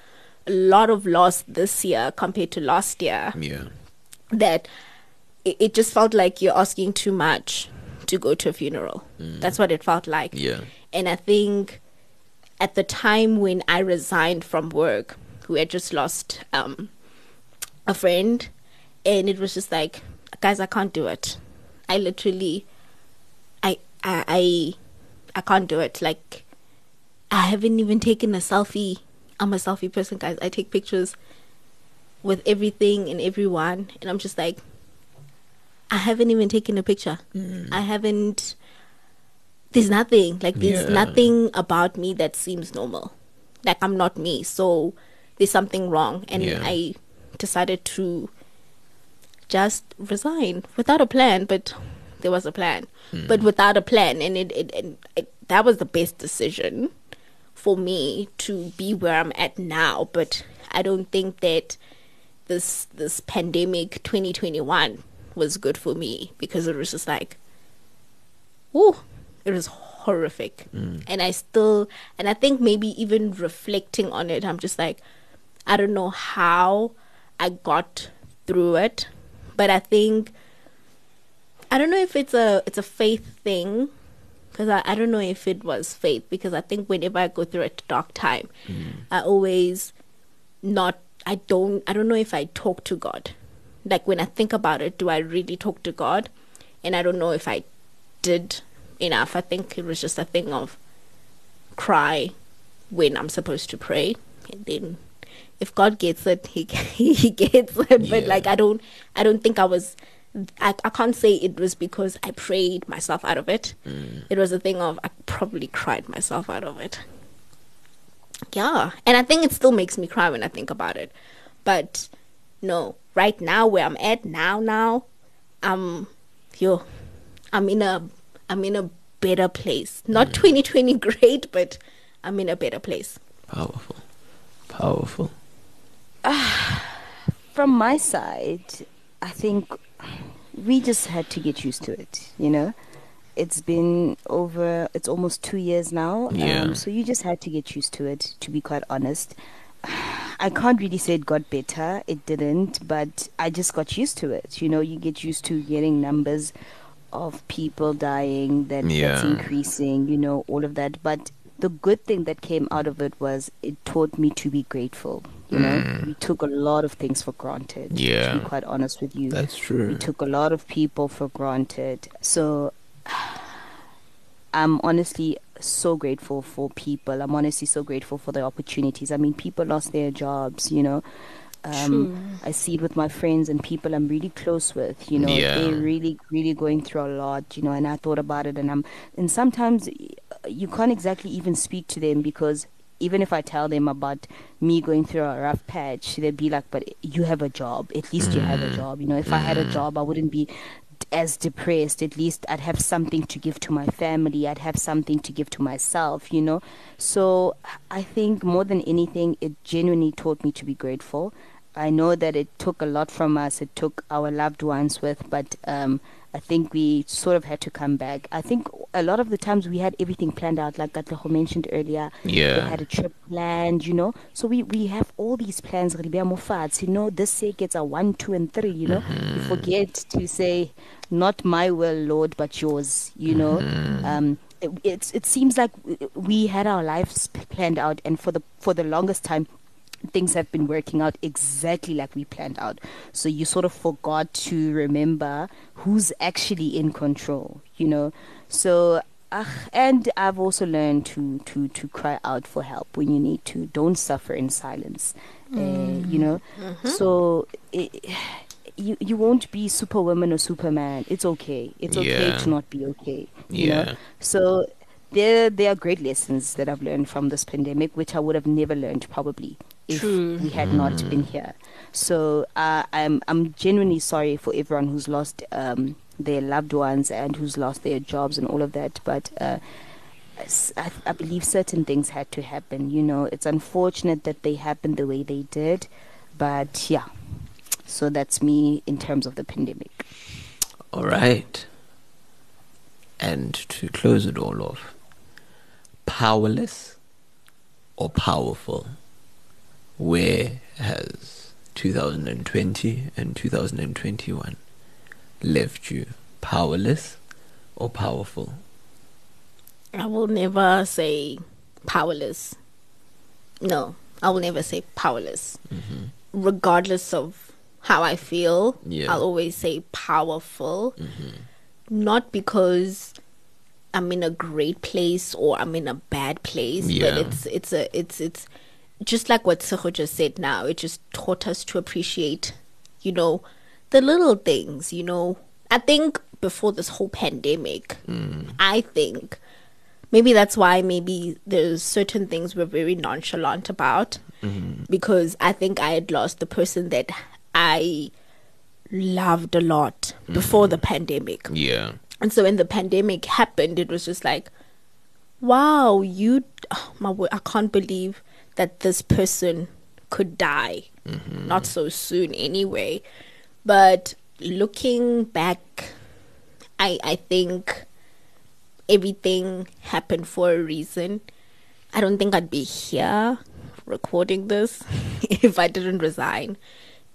a lot of loss this year compared to last year Yeah. that it, it just felt like you're asking too much to go to a funeral. That's what it felt like. Yeah. And I think at the time when I resigned from work, we had just lost um, a friend, and it was just like, guys, I can't do it. I literally, I, I, I, I can't do it. Like, I haven't even taken a selfie. I'm a selfie person, guys. I take pictures with everything and everyone, and I'm just like, I haven't even taken a picture. Mm. I haven't. There's nothing like there's Yeah. nothing about me that seems normal. Like I'm not me, so there's something wrong, and Yeah. I decided to just resign without a plan. But there was a plan, hmm. but without a plan, and it, it, it, it that was the best decision for me to be where I'm at now. But I don't think that this this pandemic 2021 was good for me because it was just like, oh, it was horrific, mm. and I still and I think maybe even reflecting on it, I'm just like, I don't know how I got through it, but I think I don't know if it's a it's a faith thing because I, I don't know if it was faith because I think whenever I go through a dark time, mm. I always not I don't I don't know if I talk to God. Like when I think about it, do I really talk to God? And I don't know if I did enough. I think it was just a thing of cry when I'm supposed to pray, and then if God gets it, he he gets it. But Yeah. like I don't I don't think I was. I, I can't say it was because I prayed myself out of it. It was a thing of I probably cried myself out of it. Yeah, and I think it still makes me cry when I think about it. But no, right now where I'm at now, now, um, yo, I'm in a, I'm in a better place. Not 2020 great, but I'm in a better place. Powerful. Powerful. From my side, I think we just had to get used to it, you know? It's been over, it's almost two years now. Yeah. Um, so you just had to get used to it, to be quite honest. I can't really say it got better. It didn't, but I just got used to it. You know, you get used to getting numbers of people dying that that's Yeah. increasing, you know, all of that. But the good thing that came out of it was it taught me to be grateful. You know, we took a lot of things for granted. Yeah. To Yeah. be quite honest with you. That's true. We took a lot of people for granted. So I'm honestly so grateful for people. I'm honestly so grateful for the opportunities. I mean, people lost their jobs, you know. Um, I see it with my friends and people I'm really close with, you know. Yeah. They're really, really going through a lot, you know, and I thought about it and I'm, and sometimes you can't exactly even speak to them because even if I tell them about me going through a rough patch, they'd be like, but you have a job. At least you have a job. You know, if I had a job, I wouldn't be as depressed. At least i'd have something to give to my family. I'd have something to give to myself you know? So i think more than anything it genuinely taught me to be grateful. I know that it took a lot from us. It took our loved ones with but um I think we sort of had to come back. I think a lot of the times we had everything planned out, like Katleho mentioned earlier. Yeah. We had a trip planned, you know. So we, we have all these plans, you know, this year gets a one, two, and three, you know. We forget to say, not my will, Lord, but yours, you know. Um, it, it's, it seems like we had our lives planned out, and for the for the longest time, things have been working out exactly like we planned out. So you sort of forgot to remember who's actually in control, you know. So uh, and I've also learned to, to, to cry out for help when you need to. Don't suffer in silence. Uh, you know, so it, you you won't be superwoman or superman. It's okay. It's okay Yeah. to not be okay. You Yeah. know, so there there are great lessons that I've learned from this pandemic, which I would have never learned probably if True. we had not been here. So uh, I'm I'm genuinely sorry for everyone who's lost um, their loved ones and who's lost their jobs and all of that. But uh, s- I, I believe certain things had to happen. You know, it's unfortunate that they happened the way they did, but yeah. So that's me in terms of the pandemic. All right. And to close it all off, powerless or powerful? Where has 2020 and 2021 left you? Powerless or powerful? I will never say powerless. No, I will never say powerless. Mm-hmm. Regardless of how I feel, Yeah. I'll always say powerful. Mm-hmm. Not because I'm in a great place or I'm in a bad place, Yeah. but it's it's a it's it's just like what Seho just said now. It just taught us to appreciate, you know, the little things. You know, I think before this whole pandemic, hmm. I think maybe that's why maybe there's certain things we're very nonchalant about mm-hmm. because I think I had lost the person that I loved a lot before the mm-hmm. pandemic. Yeah. And so when the pandemic happened, it was just like, wow, you, oh, my word, I can't believe that this person could die. Not so soon, anyway. But looking back, I I think everything happened for a reason. I don't think I'd be here recording this if I didn't resign.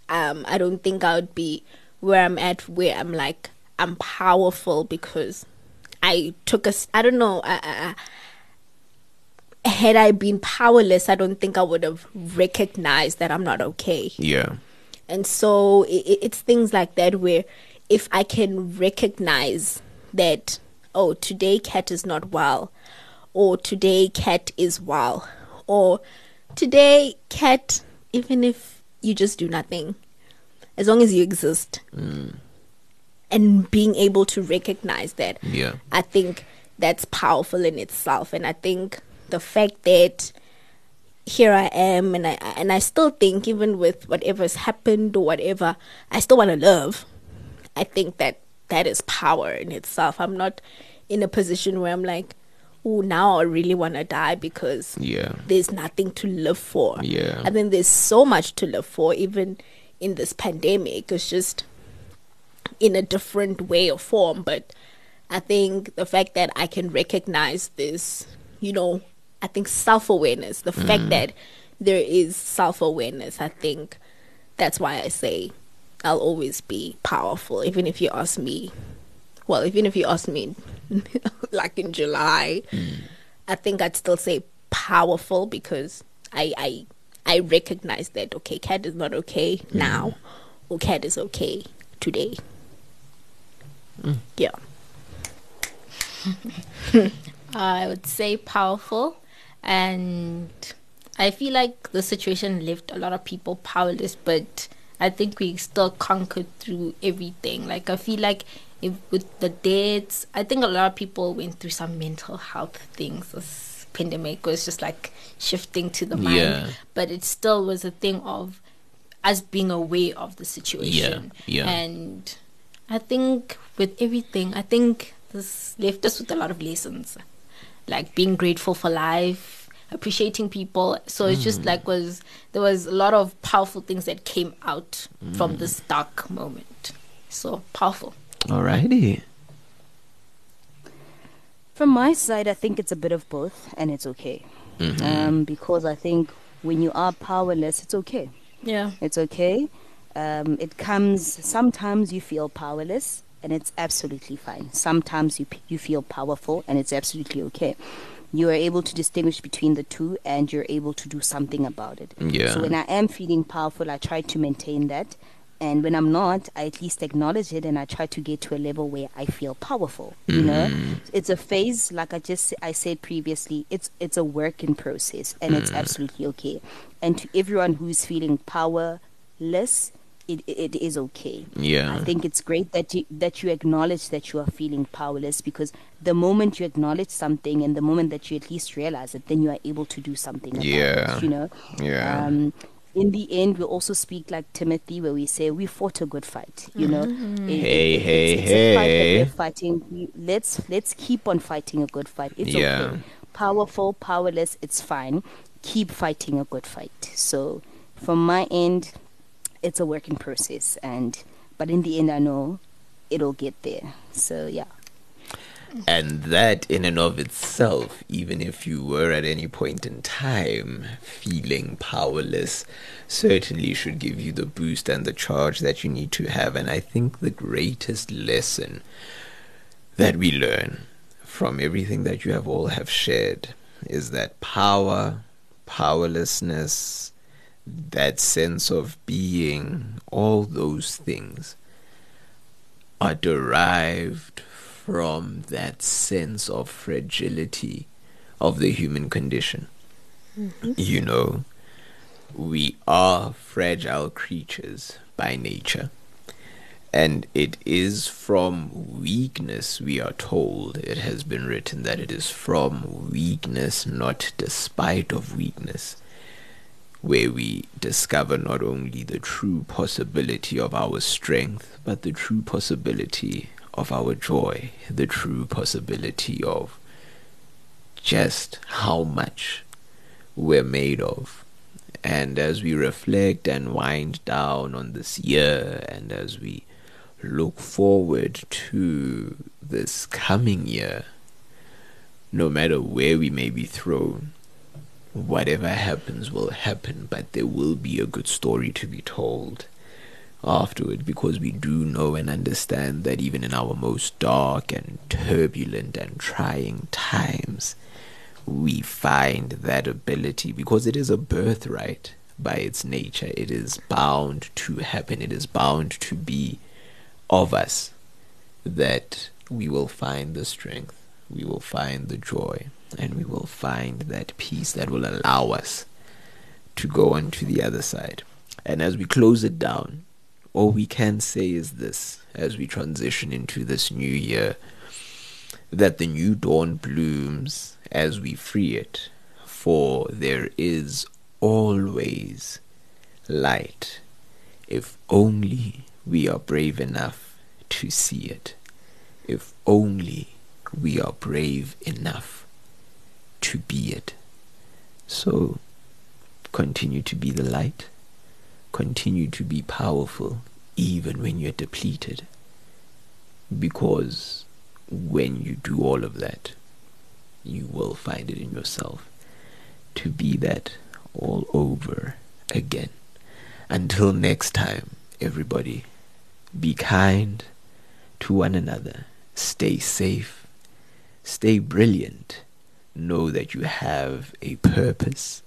Um, I don't think I would be where I'm at, where I'm like I'm powerful because I took a, I don't know. I, I- had I been powerless, I don't think I would have recognized that I'm not okay. Yeah. And so i i- it's things like that where if I can recognize that, oh, today Kat is not well, or today Kat is well, or today Kat, even if you just do nothing, as long as you exist, mm. and being able to recognize that, Yeah. I think that's powerful in itself. And I think the fact that here I am, and I and I still think, even with whatever's happened or whatever, I still want to live. I think that that is power in itself. I'm not in a position where I'm like, oh, now I really want to die because Yeah. there's nothing to live for. Yeah. I mean, there's so much to live for, even in this pandemic. It's just in a different way or form. But I think the fact that I can recognize this, you know, I think self awareness, the fact mm. that there is self awareness, I think that's why I say I'll always be powerful. Even if you ask me, well, even if you ask me like in July, mm. I think I'd still say powerful because I I I recognize that okay, Kat is not okay mm. now, or Kat is okay today. Yeah. I would say powerful, and I feel like the situation left a lot of people powerless, but I think we still conquered through everything. Like I feel like if with the deaths, I think a lot of people went through some mental health things. This pandemic was just like shifting to the mind, Yeah. but it still was a thing of us being aware of the situation. yeah. And I think with everything, I think this left us with a lot of lessons, like being grateful for life, appreciating people. So it's just like was there was a lot of powerful things that came out from this dark moment. So powerful. Alrighty. From my side, I think it's a bit of both, and it's okay. Um, because I think when you are powerless, it's okay. Yeah. It's okay. Um, it comes. Sometimes you feel powerless, and it's absolutely fine. Sometimes you you feel powerful, and it's absolutely okay. You are able to distinguish between the two, and you're able to do something about it. Yeah. So when I am feeling powerful, I try to maintain that, And when I'm not, I at least acknowledge it and I try to get to a level where I feel powerful. You know, mm. it's a phase, like I just I said previously. It's it's a work in process, and it's mm. absolutely okay. And to everyone who's feeling powerless, it it is okay. Yeah. I think it's great that you that you acknowledge that you are feeling powerless because the moment you acknowledge something and the moment that you at least realize it, then you are able to do something. About Yeah. It, you know. Yeah. Um, in the end, we also speak like Timothy, where we say we fought a good fight. You know. Hey, It- hey, it's, it's a fight that hey. we're fighting. We, let's let's keep on fighting a good fight. It's Yeah. okay. Powerful, powerless, it's fine. Keep fighting a good fight. So, from my end, it's a working process, and but in the end, I know it'll get there. So yeah. And that, in and of itself, even if you were at any point in time feeling powerless, certainly should give you the boost and the charge that you need to have. And I think the greatest lesson that we learn from everything that you have all have shared is that power, powerlessness, that sense of being, all those things are derived from that sense of fragility of the human condition. Mm-hmm. You know, we are fragile creatures by nature. And it is from weakness, we are told. It has been written that it is from weakness, not despite of weakness, where we discover not only the true possibility of our strength, but the true possibility of our joy, the true possibility of just how much we're made of. And as we reflect and wind down on this year, and as we look forward to this coming year, no matter where we may be thrown, whatever happens will happen, but there will be a good story to be told afterward because we do know and understand that even in our most dark and turbulent and trying times, we find that ability because it is a birthright by its nature. It is bound to happen, it is bound to be of us that we will find the strength, we will find the joy, and we will find that peace that will allow us to go on to the other side. And as we close it down, all we can say is this as we transition into this new year that the new dawn blooms as we free it, for there is always light if only we are brave enough to see it, if only we are brave enough to be it. So continue to be the light, continue to be powerful even when you're depleted. Because when you do all of that, you will find it in yourself to be that all over again. Until next time, everybody, be kind to one another, stay safe, stay brilliant, know that you have a purpose,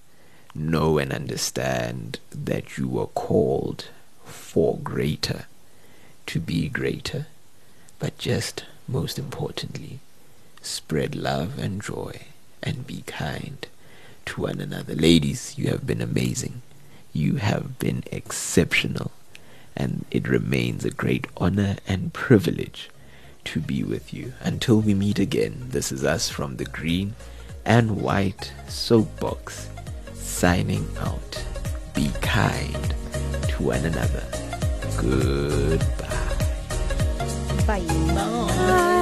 know and understand that you are called for greater, to be greater, but just most importantly, spread love and joy and be kind to one another. Ladies, you have been amazing. You have been exceptional. And it remains a great honor and privilege to be with you. Until we meet again, this is us from the green and white soapbox signing out. Be kind to one another. Goodbye. Bye. Bye.